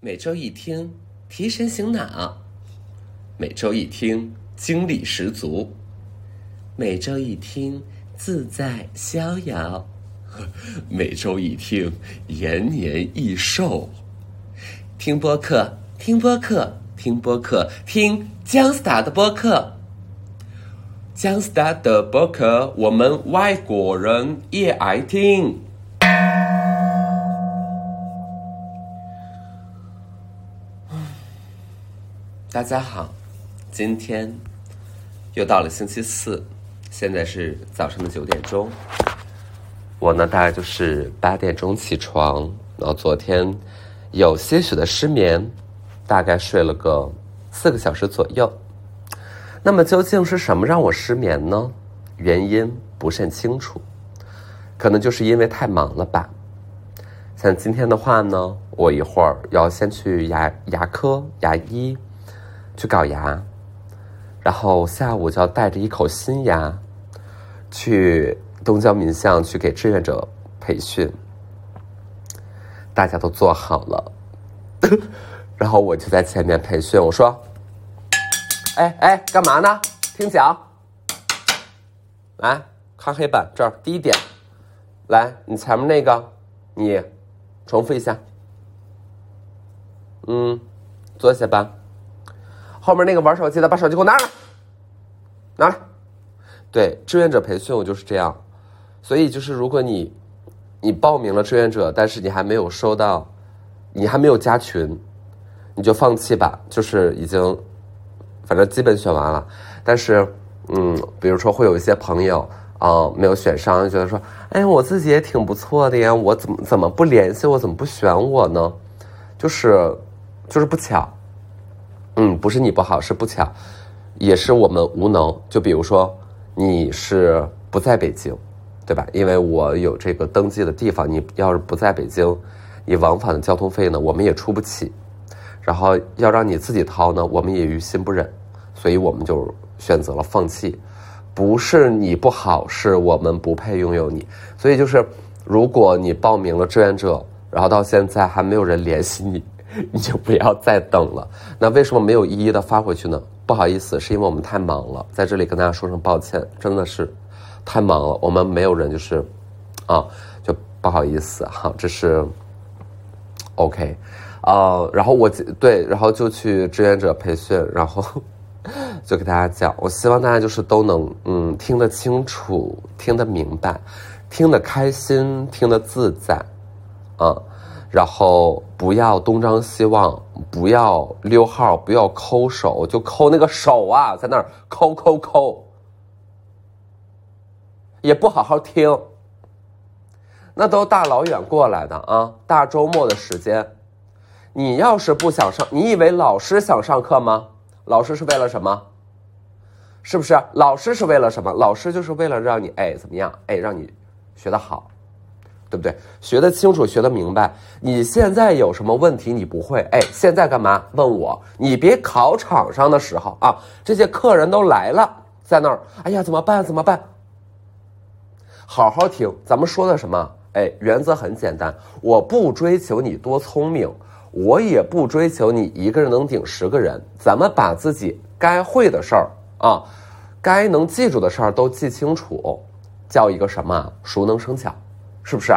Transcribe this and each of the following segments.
每周一听，提神醒脑；每周一听，精力十足；每周一听，自在逍遥；每周一听，延年益寿。听播客，听播客，听播客，听姜思达的播客。姜思达的播客，我们外国人也爱听。大家好，今天又到了星期四，现在是早上的九点钟。我呢，大概就是八点钟起床，然后昨天有些许的失眠，大概睡了个四个小时左右。那么究竟是什么让我失眠呢？原因不甚清楚，可能就是因为太忙了吧。像今天的话呢，我一会儿要先去牙牙科牙医。去搞牙，然后下午就要带着一口新牙去东郊民巷去给志愿者培训。大家都做好了，然后我就在前面培训。我说：“哎哎，干嘛呢？听讲。来看黑板这儿第一点，来你前面那个，你重复一下。嗯，坐下吧。”后面那个玩手机的，把手机给我拿来，拿来。对，志愿者培训我就是这样，所以就是如果你你报名了志愿者，但是你还没有收到，你还没有加群，你就放弃吧。就是已经，反正基本选完了。但是，嗯，比如说会有一些朋友啊没有选上，觉得说，哎，我自己也挺不错的呀，我怎么怎么不联系我，怎么不选我呢？就是就是不巧。嗯，不是你不好，是不巧，也是我们无能。就比如说，你是不在北京，对吧？因为我有这个登记的地方，你要是不在北京，你往返的交通费呢，我们也出不起。然后要让你自己掏呢，我们也于心不忍，所以我们就选择了放弃。不是你不好，是我们不配拥有你。所以就是，如果你报名了志愿者，然后到现在还没有人联系你。你就不要再等了。那为什么没有一一的发回去呢？不好意思，是因为我们太忙了，在这里跟大家说声抱歉，真的是太忙了。我们没有人，就是啊，就不好意思哈。这是 OK 啊。然后我对，然后就去志愿者培训，然后 就给大家讲。我希望大家就是都能嗯听得清楚，听得明白，听得开心，听得自在啊。然后不要东张西望，不要溜号，不要抠手，就抠那个手啊，在那儿抠抠抠，也不好好听。那都大老远过来的啊，大周末的时间，你要是不想上，你以为老师想上课吗？老师是为了什么？是不是？老师是为了什么？老师就是为了让你哎怎么样？哎，让你学得好。对不对？学得清楚，学得明白。你现在有什么问题你不会？哎，现在干嘛？问我。你别考场上的时候啊，这些客人都来了，在那儿。哎呀，怎么办？怎么办？好好听，咱们说的什么？哎，原则很简单，我不追求你多聪明，我也不追求你一个人能顶十个人。咱们把自己该会的事儿啊，该能记住的事儿都记清楚，叫一个什么？熟能生巧。是不是？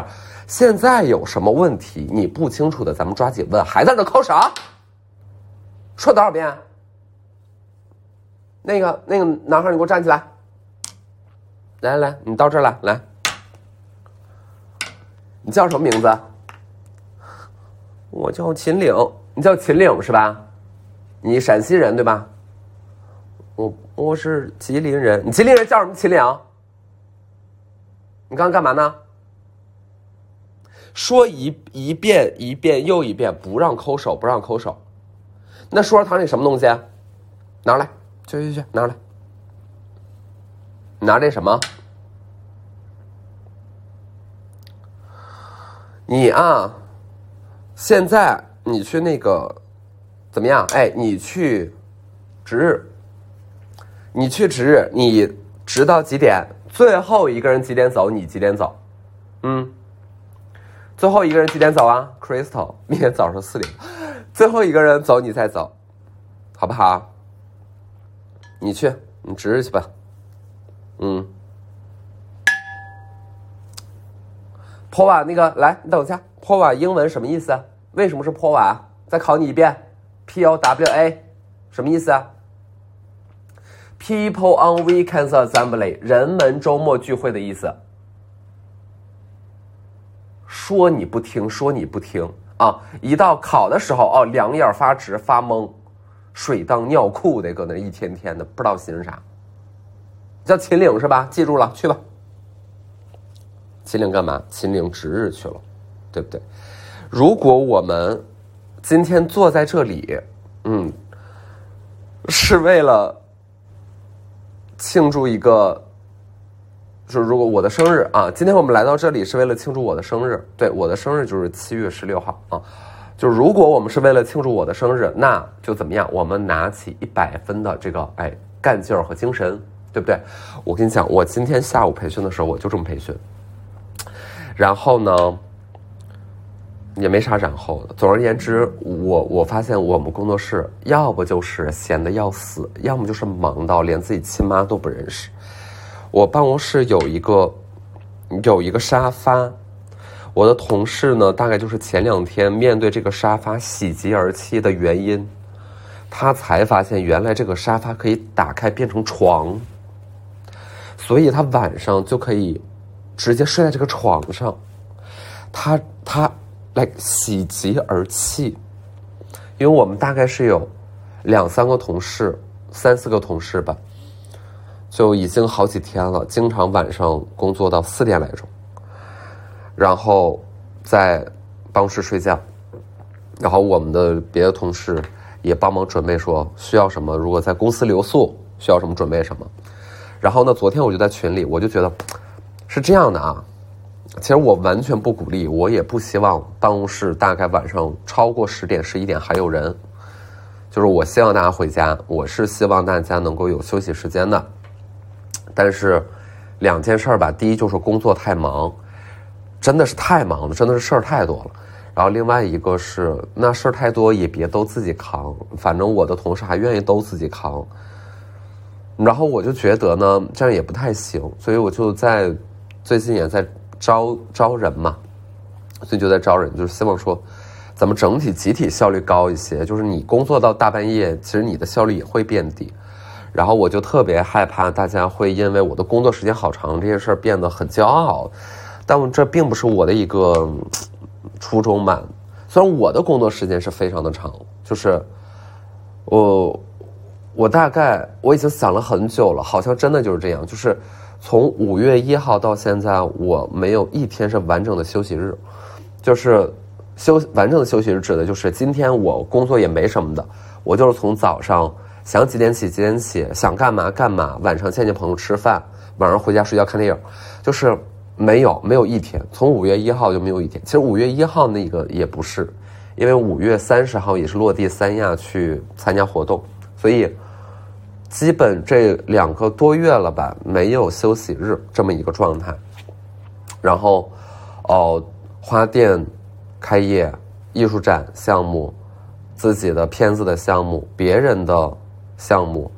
现在有什么问题你不清楚的，咱们抓紧问。还在那抠啥？说多少遍？那个那个男孩，你给我站起来！来来来，你到这儿来，来。你叫什么名字？我叫秦岭。你叫秦岭是吧？你陕西人对吧？我我是吉林人。你吉林人叫什么？秦岭？你刚刚干嘛呢？说一一遍一遍又一遍，不让抠手，不让抠手。那说说堂里什么东西？拿来，去去去，拿来。拿这什么？你啊，现在你去那个怎么样？哎，你去值日，你去值日，你值到几点？最后一个人几点走？你几点走？嗯。最后一个人几点走啊？Crystal，明天早上四点。最后一个人走，你再走，好不好？你去，你值日去吧。嗯。破瓦那个，来，你等一下。破瓦英文什么意思？为什么是破瓦？再考你一遍，P O W A，什么意思啊？People on weekends assembly，人们周末聚会的意思。说你不听，说你不听啊！一到考的时候，哦，两眼发直发懵，水当尿裤得搁那一天天的，不知道寻啥。叫秦岭是吧？记住了，去吧。秦岭干嘛？秦岭值日去了，对不对？如果我们今天坐在这里，嗯，是为了庆祝一个，就是如果我的生日啊，今天我们来到这里是为了庆祝我的生日。对，我的生日就是七月十六号啊。就如果我们是为了庆祝我的生日，那就怎么样？我们拿起一百分的这个哎干劲儿和精神，对不对？我跟你讲，我今天下午培训的时候，我就这么培训。然后呢，也没啥然后的。总而言之，我我发现我们工作室要不就是闲的要死，要么就是忙到连自己亲妈都不认识。我办公室有一个有一个沙发，我的同事呢，大概就是前两天面对这个沙发喜极而泣的原因，他才发现原来这个沙发可以打开变成床，所以他晚上就可以。直接睡在这个床上，他他来喜极而泣，因为我们大概是有两三个同事，三四个同事吧，就已经好几天了，经常晚上工作到四点来钟，然后在办公室睡觉，然后我们的别的同事也帮忙准备说需要什么，如果在公司留宿需要什么准备什么，然后呢，昨天我就在群里，我就觉得。是这样的啊，其实我完全不鼓励，我也不希望办公室大概晚上超过十点十一点还有人，就是我希望大家回家，我是希望大家能够有休息时间的。但是两件事儿吧，第一就是工作太忙，真的是太忙了，真的是事儿太多了。然后另外一个是那事儿太多也别都自己扛，反正我的同事还愿意都自己扛。然后我就觉得呢，这样也不太行，所以我就在。最近也在招招人嘛，所以就在招人，就是希望说，咱们整体集体效率高一些。就是你工作到大半夜，其实你的效率也会变低。然后我就特别害怕大家会因为我的工作时间好长这些事儿变得很骄傲，但这并不是我的一个初衷嘛。虽然我的工作时间是非常的长，就是我我大概我已经想了很久了，好像真的就是这样，就是。从五月一号到现在，我没有一天是完整的休息日，就是休完整的休息日指的就是今天我工作也没什么的，我就是从早上想几点起几点起，想干嘛干嘛，晚上见见朋友吃饭，晚上回家睡觉看电影，就是没有没有一天，从五月一号就没有一天。其实五月一号那个也不是，因为五月三十号也是落地三亚去参加活动，所以。基本这两个多月了吧，没有休息日这么一个状态。然后，哦，花店开业、艺术展项目、自己的片子的项目、别人的项目、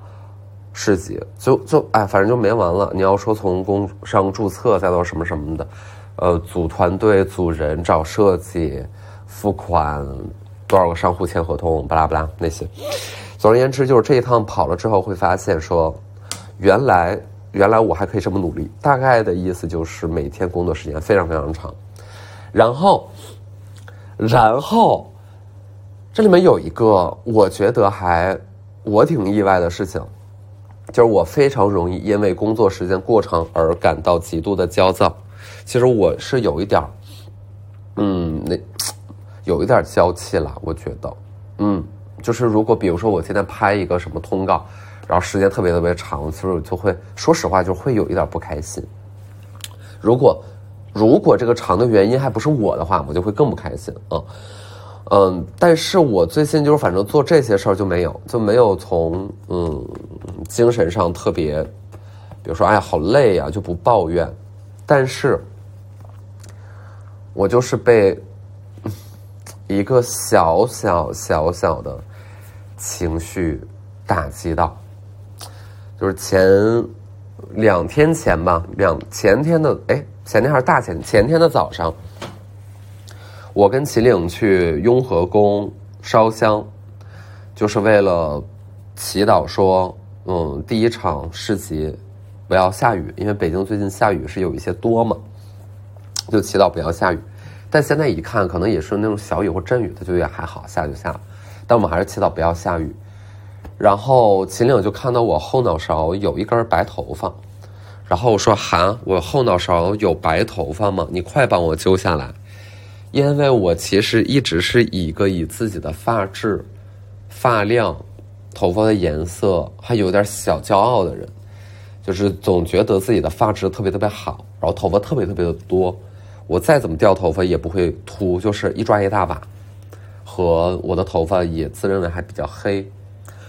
市集，就就哎，反正就没完了。你要说从工商注册再到什么什么的，呃，组团队、组人、找设计、付款，多少个商户签合同，巴拉巴拉那些。总而言之，就是这一趟跑了之后，会发现说，原来原来我还可以这么努力。大概的意思就是每天工作时间非常非常长。然后，然后这里面有一个我觉得还我挺意外的事情，就是我非常容易因为工作时间过长而感到极度的焦躁。其实我是有一点嗯，那有一点娇气了，我觉得，嗯。就是如果比如说我现在拍一个什么通告，然后时间特别特别长，其实我就会说实话就会有一点不开心。如果如果这个长的原因还不是我的话，我就会更不开心啊。嗯，嗯但是我最近就是反正做这些事儿就没有就没有从嗯精神上特别，比如说哎呀好累呀就不抱怨，但是我就是被一个小小小小的情绪打击到，就是前两天前吧，两前天的哎，前天还是大前前天的早上，我跟秦岭去雍和宫烧香，就是为了祈祷说，嗯，第一场市集不要下雨，因为北京最近下雨是有一些多嘛，就祈祷不要下雨。但现在一看，可能也是那种小雨或阵雨，它就也还好，下就下了。但我们还是祈祷不要下雨。然后秦岭就看到我后脑勺有一根白头发，然后我说：“哈，我后脑勺有白头发吗？你快帮我揪下来，因为我其实一直是一个以自己的发质、发量、头发的颜色还有点小骄傲的人，就是总觉得自己的发质特别特别好，然后头发特别特别的多。”我再怎么掉头发也不会秃，就是一抓一大把，和我的头发也自认为还比较黑，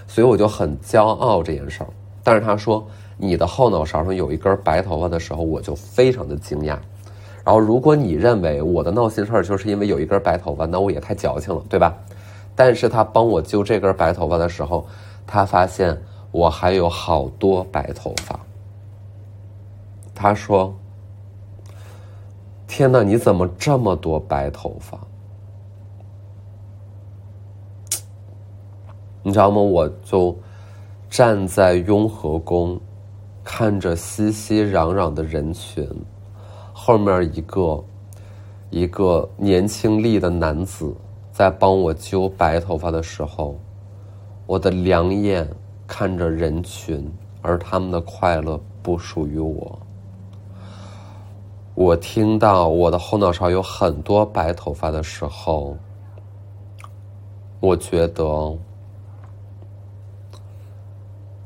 所以我就很骄傲这件事儿。但是他说你的后脑勺上有一根白头发的时候，我就非常的惊讶。然后如果你认为我的闹心事儿就是因为有一根白头发，那我也太矫情了，对吧？但是他帮我揪这根白头发的时候，他发现我还有好多白头发。他说。天哪！你怎么这么多白头发？你知道吗？我就站在雍和宫，看着熙熙攘攘的人群，后面一个一个年轻力的男子在帮我揪白头发的时候，我的两眼看着人群，而他们的快乐不属于我。我听到我的后脑勺有很多白头发的时候，我觉得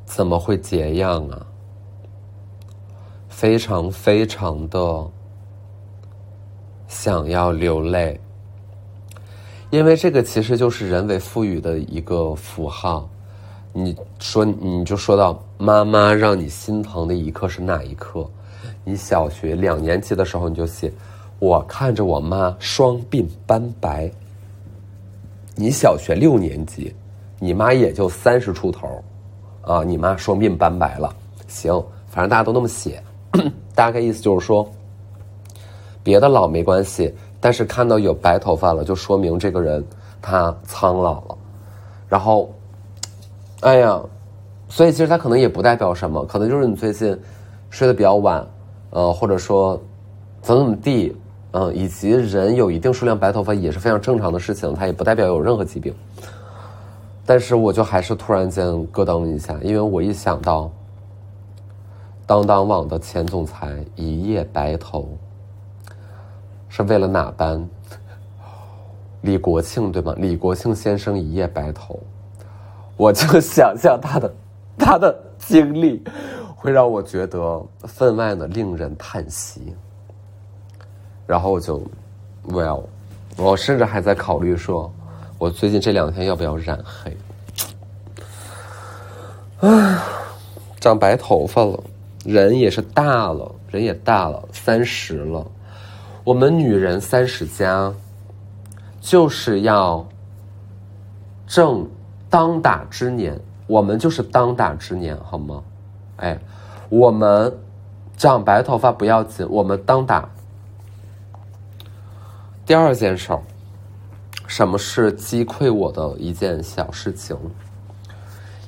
怎么会这样啊？非常非常的想要流泪，因为这个其实就是人为赋予的一个符号。你说，你就说到妈妈让你心疼的一刻是哪一刻？你小学两年级的时候，你就写，我看着我妈双鬓斑白。你小学六年级，你妈也就三十出头，啊，你妈双鬓斑白了。行，反正大家都那么写，大概意思就是说，别的老没关系，但是看到有白头发了，就说明这个人他苍老了。然后，哎呀，所以其实他可能也不代表什么，可能就是你最近睡得比较晚。呃，或者说，怎么怎么地，嗯，以及人有一定数量白头发也是非常正常的事情，它也不代表有任何疾病。但是我就还是突然间咯噔一下，因为我一想到，当当网的前总裁一夜白头，是为了哪般？李国庆对吗？李国庆先生一夜白头，我就想象他的他的经历。会让我觉得分外的令人叹息，然后我就，well，我甚至还在考虑说，我最近这两天要不要染黑？唉，长白头发了，人也是大了，人也大了，三十了，我们女人三十加，就是要正当打之年，我们就是当打之年，好吗？哎，我们长白头发不要紧，我们当打。第二件事儿，什么是击溃我的一件小事情？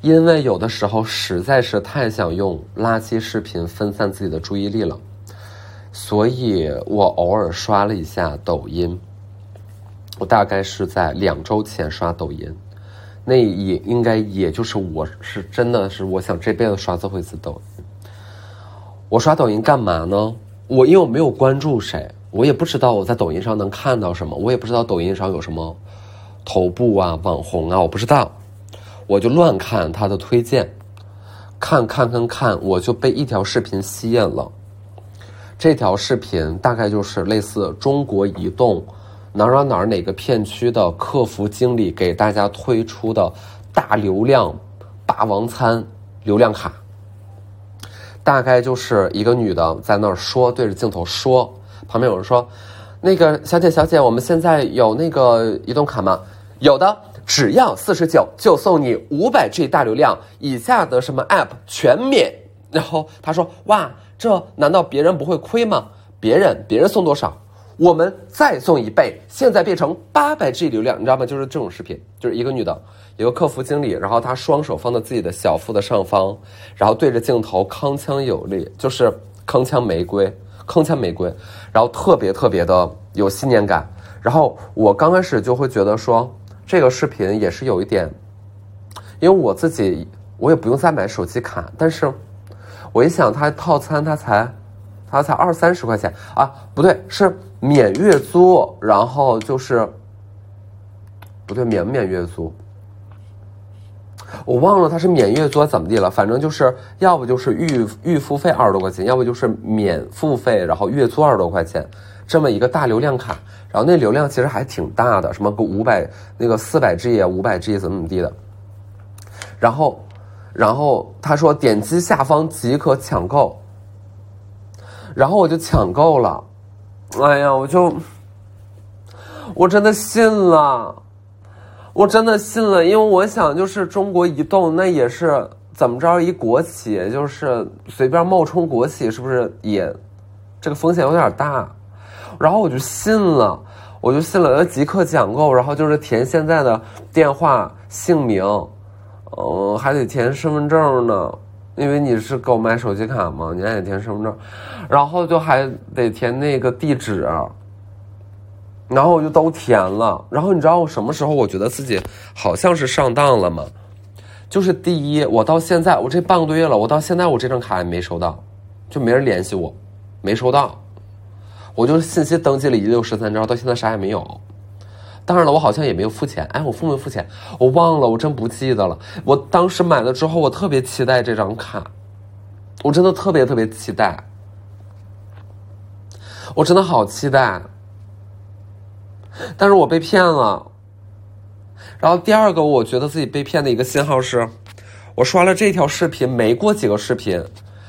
因为有的时候实在是太想用垃圾视频分散自己的注意力了，所以我偶尔刷了一下抖音。我大概是在两周前刷抖音。那也应该也就是我是真的是我想这辈子刷最后一次抖音。我刷抖音干嘛呢？我因为我没有关注谁，我也不知道我在抖音上能看到什么，我也不知道抖音上有什么头部啊、网红啊，我不知道，我就乱看他的推荐，看看看看，我就被一条视频吸引了。这条视频大概就是类似中国移动。哪儿哪哪儿哪个片区的客服经理给大家推出的大流量霸王餐流量卡，大概就是一个女的在那儿说，对着镜头说，旁边有人说：“那个小姐小姐，我们现在有那个移动卡吗？有的，只要四十九就送你五百 G 大流量，以下的什么 App 全免。然后他说：“哇，这难道别人不会亏吗？别人别人送多少，我们再送一倍，现在变成八百 G 流量，你知道吗？就是这种视频，就是一个女的，一个客服经理，然后她双手放在自己的小腹的上方，然后对着镜头铿锵有力，就是铿锵玫瑰，铿锵玫瑰，然后特别特别的有信念感。然后我刚开始就会觉得说。”这个视频也是有一点，因为我自己我也不用再买手机卡，但是我一想，它套餐它才它才二三十块钱啊，不对，是免月租，然后就是不对，免不免月租？我忘了它是免月租怎么地了，反正就是要不就是预预付费二十多块钱，要不就是免付费，然后月租二十多块钱，这么一个大流量卡。然后那流量其实还挺大的，什么个五百那个四百 G 啊，五百 G 怎么怎么地的。然后，然后他说点击下方即可抢购。然后我就抢购了，哎呀，我就我真的信了，我真的信了，因为我想就是中国移动那也是怎么着一国企，就是随便冒充国企，是不是也这个风险有点大？然后我就信了，我就信了，要即刻抢购，然后就是填现在的电话、姓名，嗯，还得填身份证呢，因为你是购买手机卡嘛，你还得填身份证，然后就还得填那个地址，然后我就都填了。然后你知道我什么时候我觉得自己好像是上当了吗？就是第一，我到现在我这半个多月了，我到现在我这张卡也没收到，就没人联系我，没收到。我就信息登记了一六十三招，到现在啥也没有。当然了，我好像也没有付钱。哎，我付没付钱？我忘了，我真不记得了。我当时买了之后，我特别期待这张卡，我真的特别特别期待，我真的好期待。但是我被骗了。然后第二个，我觉得自己被骗的一个信号是，我刷了这条视频，没过几个视频，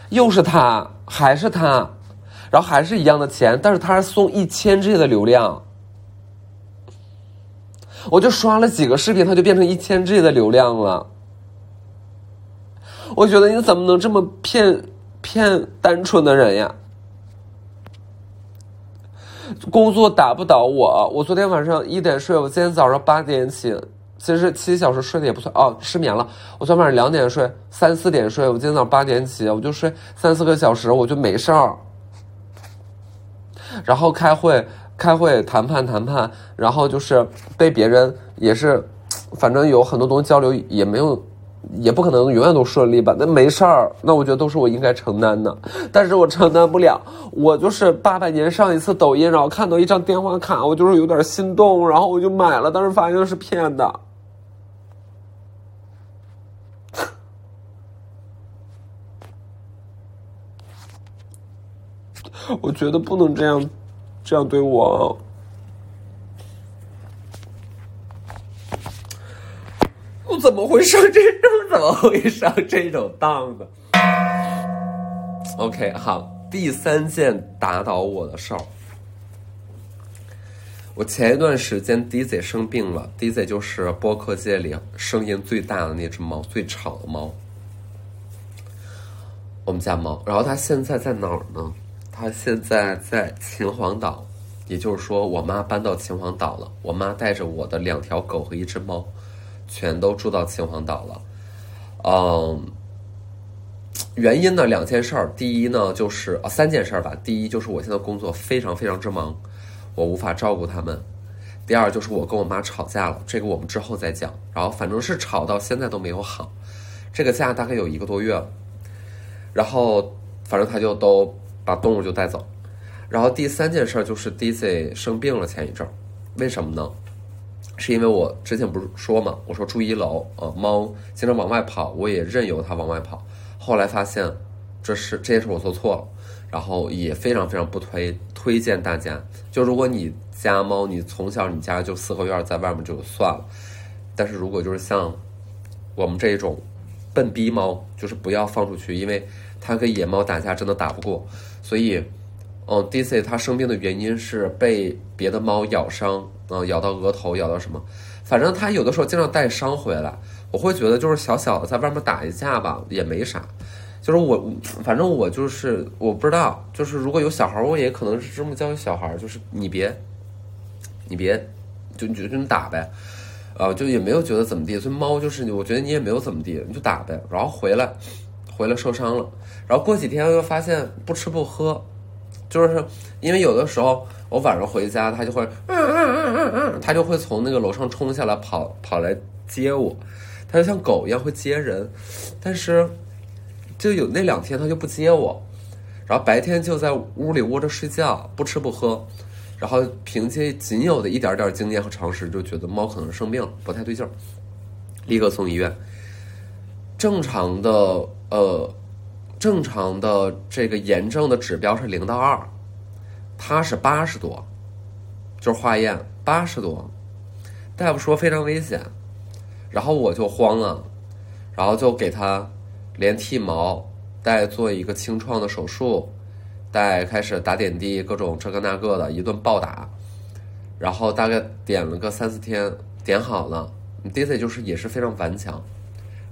又是他，还是他。然后还是一样的钱，但是他是送一千 G 的流量，我就刷了几个视频，它就变成一千 G 的流量了。我觉得你怎么能这么骗骗单纯的人呀？工作打不倒我，我昨天晚上一点睡，我今天早上八点起，其实七小时睡的也不算哦，失眠了。我昨天晚上两点睡，三四点睡，我今天早上八点起，我就睡三四个小时，我就没事儿。然后开会，开会谈判谈判，然后就是被别人也是，反正有很多东西交流也没有，也不可能永远都顺利吧？那没事儿，那我觉得都是我应该承担的，但是我承担不了。我就是八百年上一次抖音，然后看到一张电话卡，我就是有点心动，然后我就买了，但是发现是骗的。我觉得不能这样，这样对我。我怎么会上这种？怎么会上这种当的？OK，好，第三件打倒我的事儿。我前一段时间 DZ 生病了，DZ 就是播客界里声音最大的那只猫，最吵的猫。我们家猫，然后它现在在哪儿呢？他现在在秦皇岛，也就是说，我妈搬到秦皇岛了。我妈带着我的两条狗和一只猫，全都住到秦皇岛了。嗯，原因呢，两件事儿。第一呢，就是啊，三件事儿吧。第一就是我现在工作非常非常之忙，我无法照顾他们。第二就是我跟我妈吵架了，这个我们之后再讲。然后反正是吵到现在都没有好，这个架大概有一个多月了。然后反正他就都。把动物就带走，然后第三件事就是 DC 生病了前一阵儿，为什么呢？是因为我之前不是说嘛，我说住一楼，呃，猫经常往外跑，我也任由它往外跑。后来发现这是这件事我做错了，然后也非常非常不推推荐大家。就如果你家猫，你从小你家就四合院在外面就算了，但是如果就是像我们这种笨逼猫，就是不要放出去，因为它跟野猫打架真的打不过。所以，哦，DC 它生病的原因是被别的猫咬伤，嗯，咬到额头，咬到什么？反正它有的时候经常带伤回来，我会觉得就是小小的在外面打一架吧，也没啥。就是我，反正我就是我不知道，就是如果有小孩，我也可能是这么教育小孩，就是你别，你别，就你就就你打呗，啊，就也没有觉得怎么地。所以猫就是你，我觉得你也没有怎么地，你就打呗。然后回来，回来受伤了，然后过几天又发现不吃不喝，就是因为有的时候我晚上回家，它就会，嗯嗯嗯嗯嗯，它就会从那个楼上冲下来跑跑来接我，它就像狗一样会接人，但是。就有那两天他就不接我，然后白天就在屋里窝着睡觉，不吃不喝，然后凭借仅有的一点点经验和常识，就觉得猫可能生病了，不太对劲儿，立刻送医院。正常的呃，正常的这个炎症的指标是零到二，它是八十多，就是化验八十多，大夫说非常危险，然后我就慌了，然后就给他。连剃毛，带做一个清创的手术，带开始打点滴，各种这个那个的，一顿暴打，然后大概点了个三四天，点好了。d a i 就是也是非常顽强，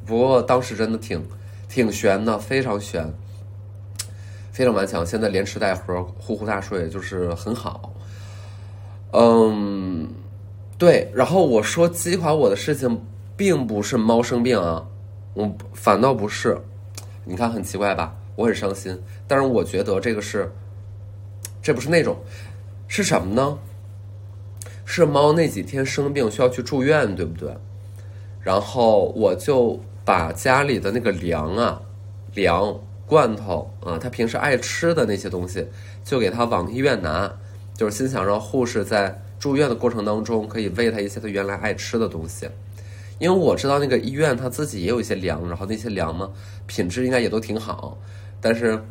不过当时真的挺挺悬的，非常悬，非常顽强。现在连吃带喝，呼呼大睡，就是很好。嗯，对。然后我说击垮我的事情，并不是猫生病啊。我反倒不是，你看很奇怪吧？我很伤心，但是我觉得这个是，这不是那种，是什么呢？是猫那几天生病需要去住院，对不对？然后我就把家里的那个粮啊、粮罐头啊，他平时爱吃的那些东西，就给他往医院拿，就是心想让护士在住院的过程当中可以喂他一些他原来爱吃的东西。因为我知道那个医院他自己也有一些粮，然后那些粮嘛，品质应该也都挺好，但是，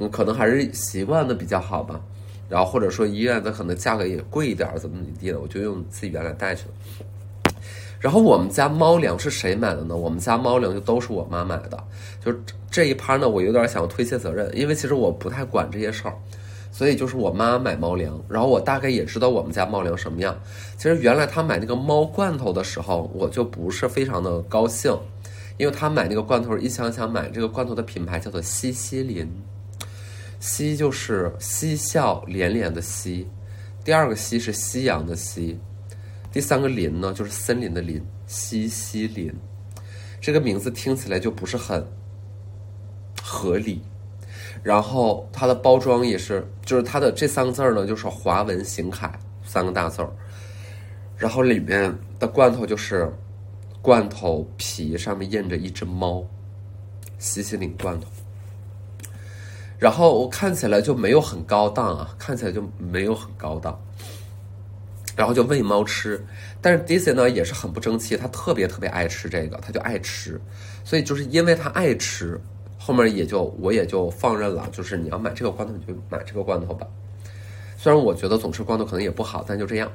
嗯，可能还是习惯的比较好吧。然后或者说医院它可能价格也贵一点，怎么怎么地的，我就用自己原来带去了。然后我们家猫粮是谁买的呢？我们家猫粮就都是我妈买的，就这一趴呢，我有点想推卸责任，因为其实我不太管这些事儿。所以就是我妈买猫粮，然后我大概也知道我们家猫粮什么样。其实原来她买那个猫罐头的时候，我就不是非常的高兴，因为她买那个罐头一箱箱买，这个罐头的品牌叫做西西林，西就是嬉笑连连的嬉，第二个西是夕阳的夕，第三个林呢就是森林的林，西西林，这个名字听起来就不是很合理。然后它的包装也是，就是它的这三个字儿呢，就是华文行楷三个大字儿。然后里面的罐头就是罐头皮上面印着一只猫，西西林罐头。然后我看起来就没有很高档啊，看起来就没有很高档。然后就喂猫吃，但是 dc 呢也是很不争气，它特别特别爱吃这个，它就爱吃，所以就是因为它爱吃。后面也就我也就放任了，就是你要买这个罐头，你就买这个罐头吧。虽然我觉得总吃罐头可能也不好，但就这样。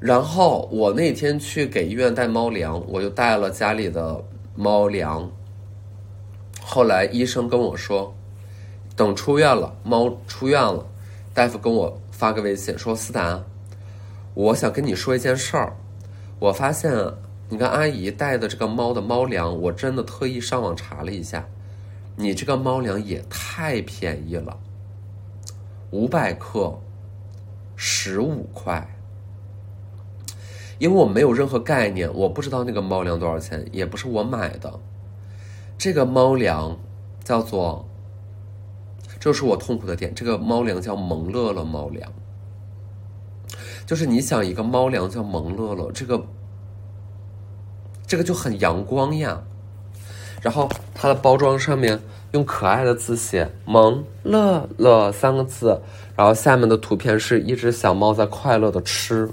然后我那天去给医院带猫粮，我就带了家里的猫粮。后来医生跟我说，等出院了，猫出院了，大夫跟我发个微信说：“思达，我想跟你说一件事儿。我发现你跟阿姨带的这个猫的猫粮，我真的特意上网查了一下。”你这个猫粮也太便宜了，五百克，十五块。因为我没有任何概念，我不知道那个猫粮多少钱，也不是我买的。这个猫粮叫做，这是我痛苦的点。这个猫粮叫萌乐乐猫粮，就是你想一个猫粮叫萌乐乐，这个，这个就很阳光呀。然后它的包装上面用可爱的字写“萌乐乐”三个字，然后下面的图片是一只小猫在快乐的吃。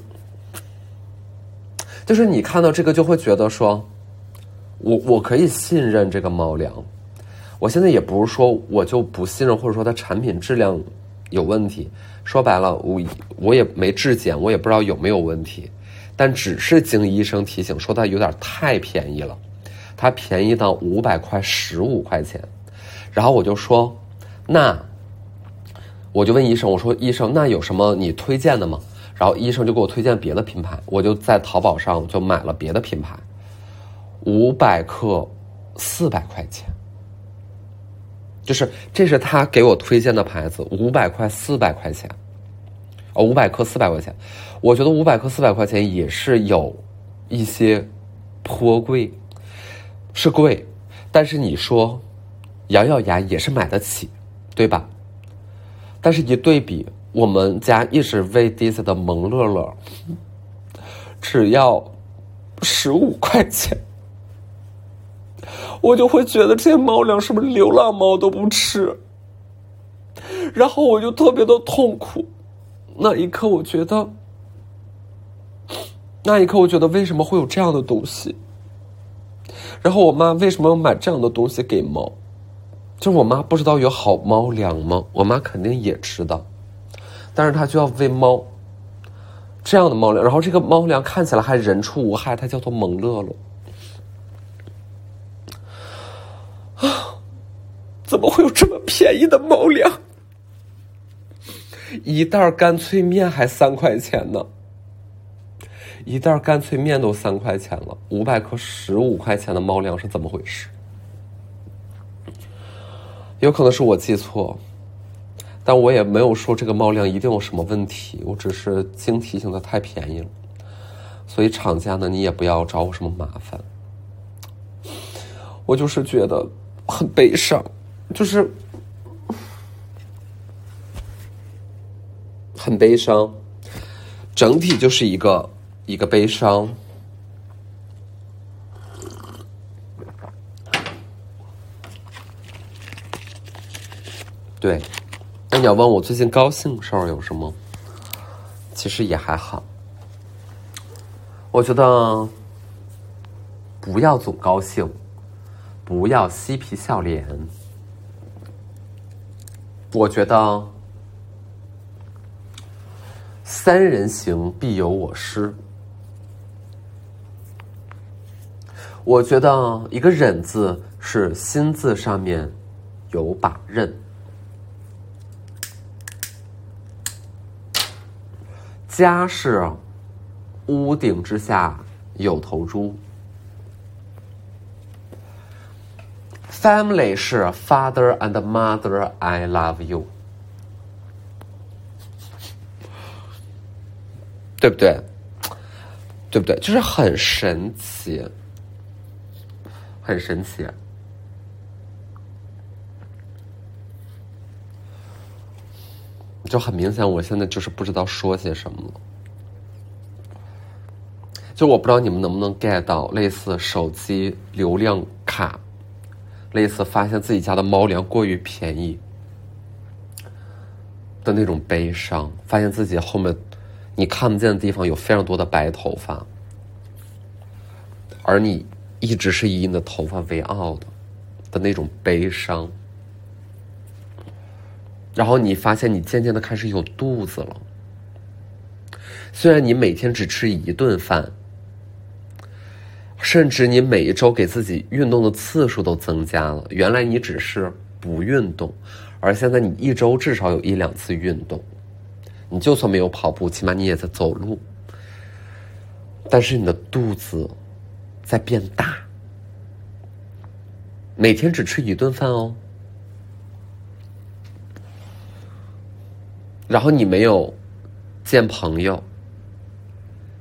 就是你看到这个就会觉得说，我我可以信任这个猫粮。我现在也不是说我就不信任，或者说它产品质量有问题。说白了，我我也没质检，我也不知道有没有问题，但只是经医生提醒说它有点太便宜了。它便宜到五百块十五块钱，然后我就说，那我就问医生，我说医生，那有什么你推荐的吗？然后医生就给我推荐别的品牌，我就在淘宝上就买了别的品牌，五百克，四百块钱，就是这是他给我推荐的牌子，五百块四百块钱，哦，五百克四百块钱，我觉得五百克四百块钱也是有一些颇贵，是贵，但是你说咬咬牙也是买得起，对吧？但是一对比。我们家一直喂迪斯的萌乐乐，只要十五块钱，我就会觉得这些猫粮是不是流浪猫都不吃，然后我就特别的痛苦。那一刻，我觉得，那一刻，我觉得为什么会有这样的东西？然后我妈为什么要买这样的东西给猫？就是我妈不知道有好猫粮吗？我妈肯定也知道。但是她就要喂猫，这样的猫粮，然后这个猫粮看起来还人畜无害，它叫做萌乐乐。怎么会有这么便宜的猫粮？一袋干脆面还三块钱呢，一袋干脆面都三块钱了，五百克十五块钱的猫粮是怎么回事？有可能是我记错。但我也没有说这个猫粮一定有什么问题，我只是经提醒的太便宜了，所以厂家呢，你也不要找我什么麻烦。我就是觉得很悲伤，就是很悲伤，整体就是一个一个悲伤，对。那你要问我最近高兴事儿有什么？其实也还好。我觉得不要总高兴，不要嬉皮笑脸。我觉得三人行必有我师。我觉得一个忍字是心字上面有把刃。家是屋顶之下有头猪，family 是 father and mother I love you，对不对？对不对？就是很神奇，很神奇。就很明显，我现在就是不知道说些什么了。就我不知道你们能不能 get 到类似手机流量卡，类似发现自己家的猫粮过于便宜的那种悲伤，发现自己后面你看不见的地方有非常多的白头发，而你一直是以你的头发为傲的的那种悲伤。然后你发现你渐渐的开始有肚子了，虽然你每天只吃一顿饭，甚至你每一周给自己运动的次数都增加了。原来你只是不运动，而现在你一周至少有一两次运动。你就算没有跑步，起码你也在走路。但是你的肚子在变大，每天只吃一顿饭哦。然后你没有见朋友，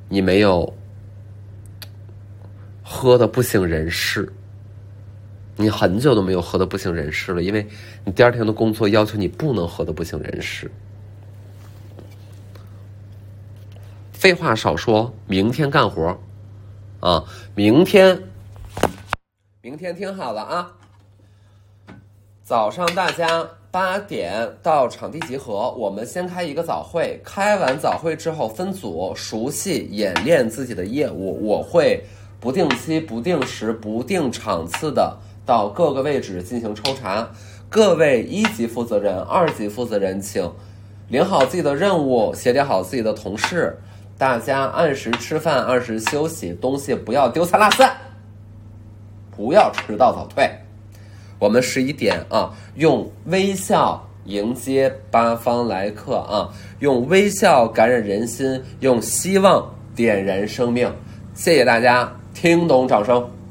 你没有喝的不省人事，你很久都没有喝的不省人事了，因为你第二天的工作要求你不能喝的不省人事。废话少说，明天干活啊！明天，明天听好了啊！早上大家。八点到场地集合，我们先开一个早会。开完早会之后，分组熟悉演练自己的业务。我会不定期、不定时、不定场次的到各个位置进行抽查。各位一级负责人、二级负责人，请领好自己的任务，协调好自己的同事。大家按时吃饭，按时休息，东西不要丢三落四，不要迟到早退。我们十一点啊，用微笑迎接八方来客啊！用微笑感染人心，用希望点燃生命。谢谢大家，听懂掌声。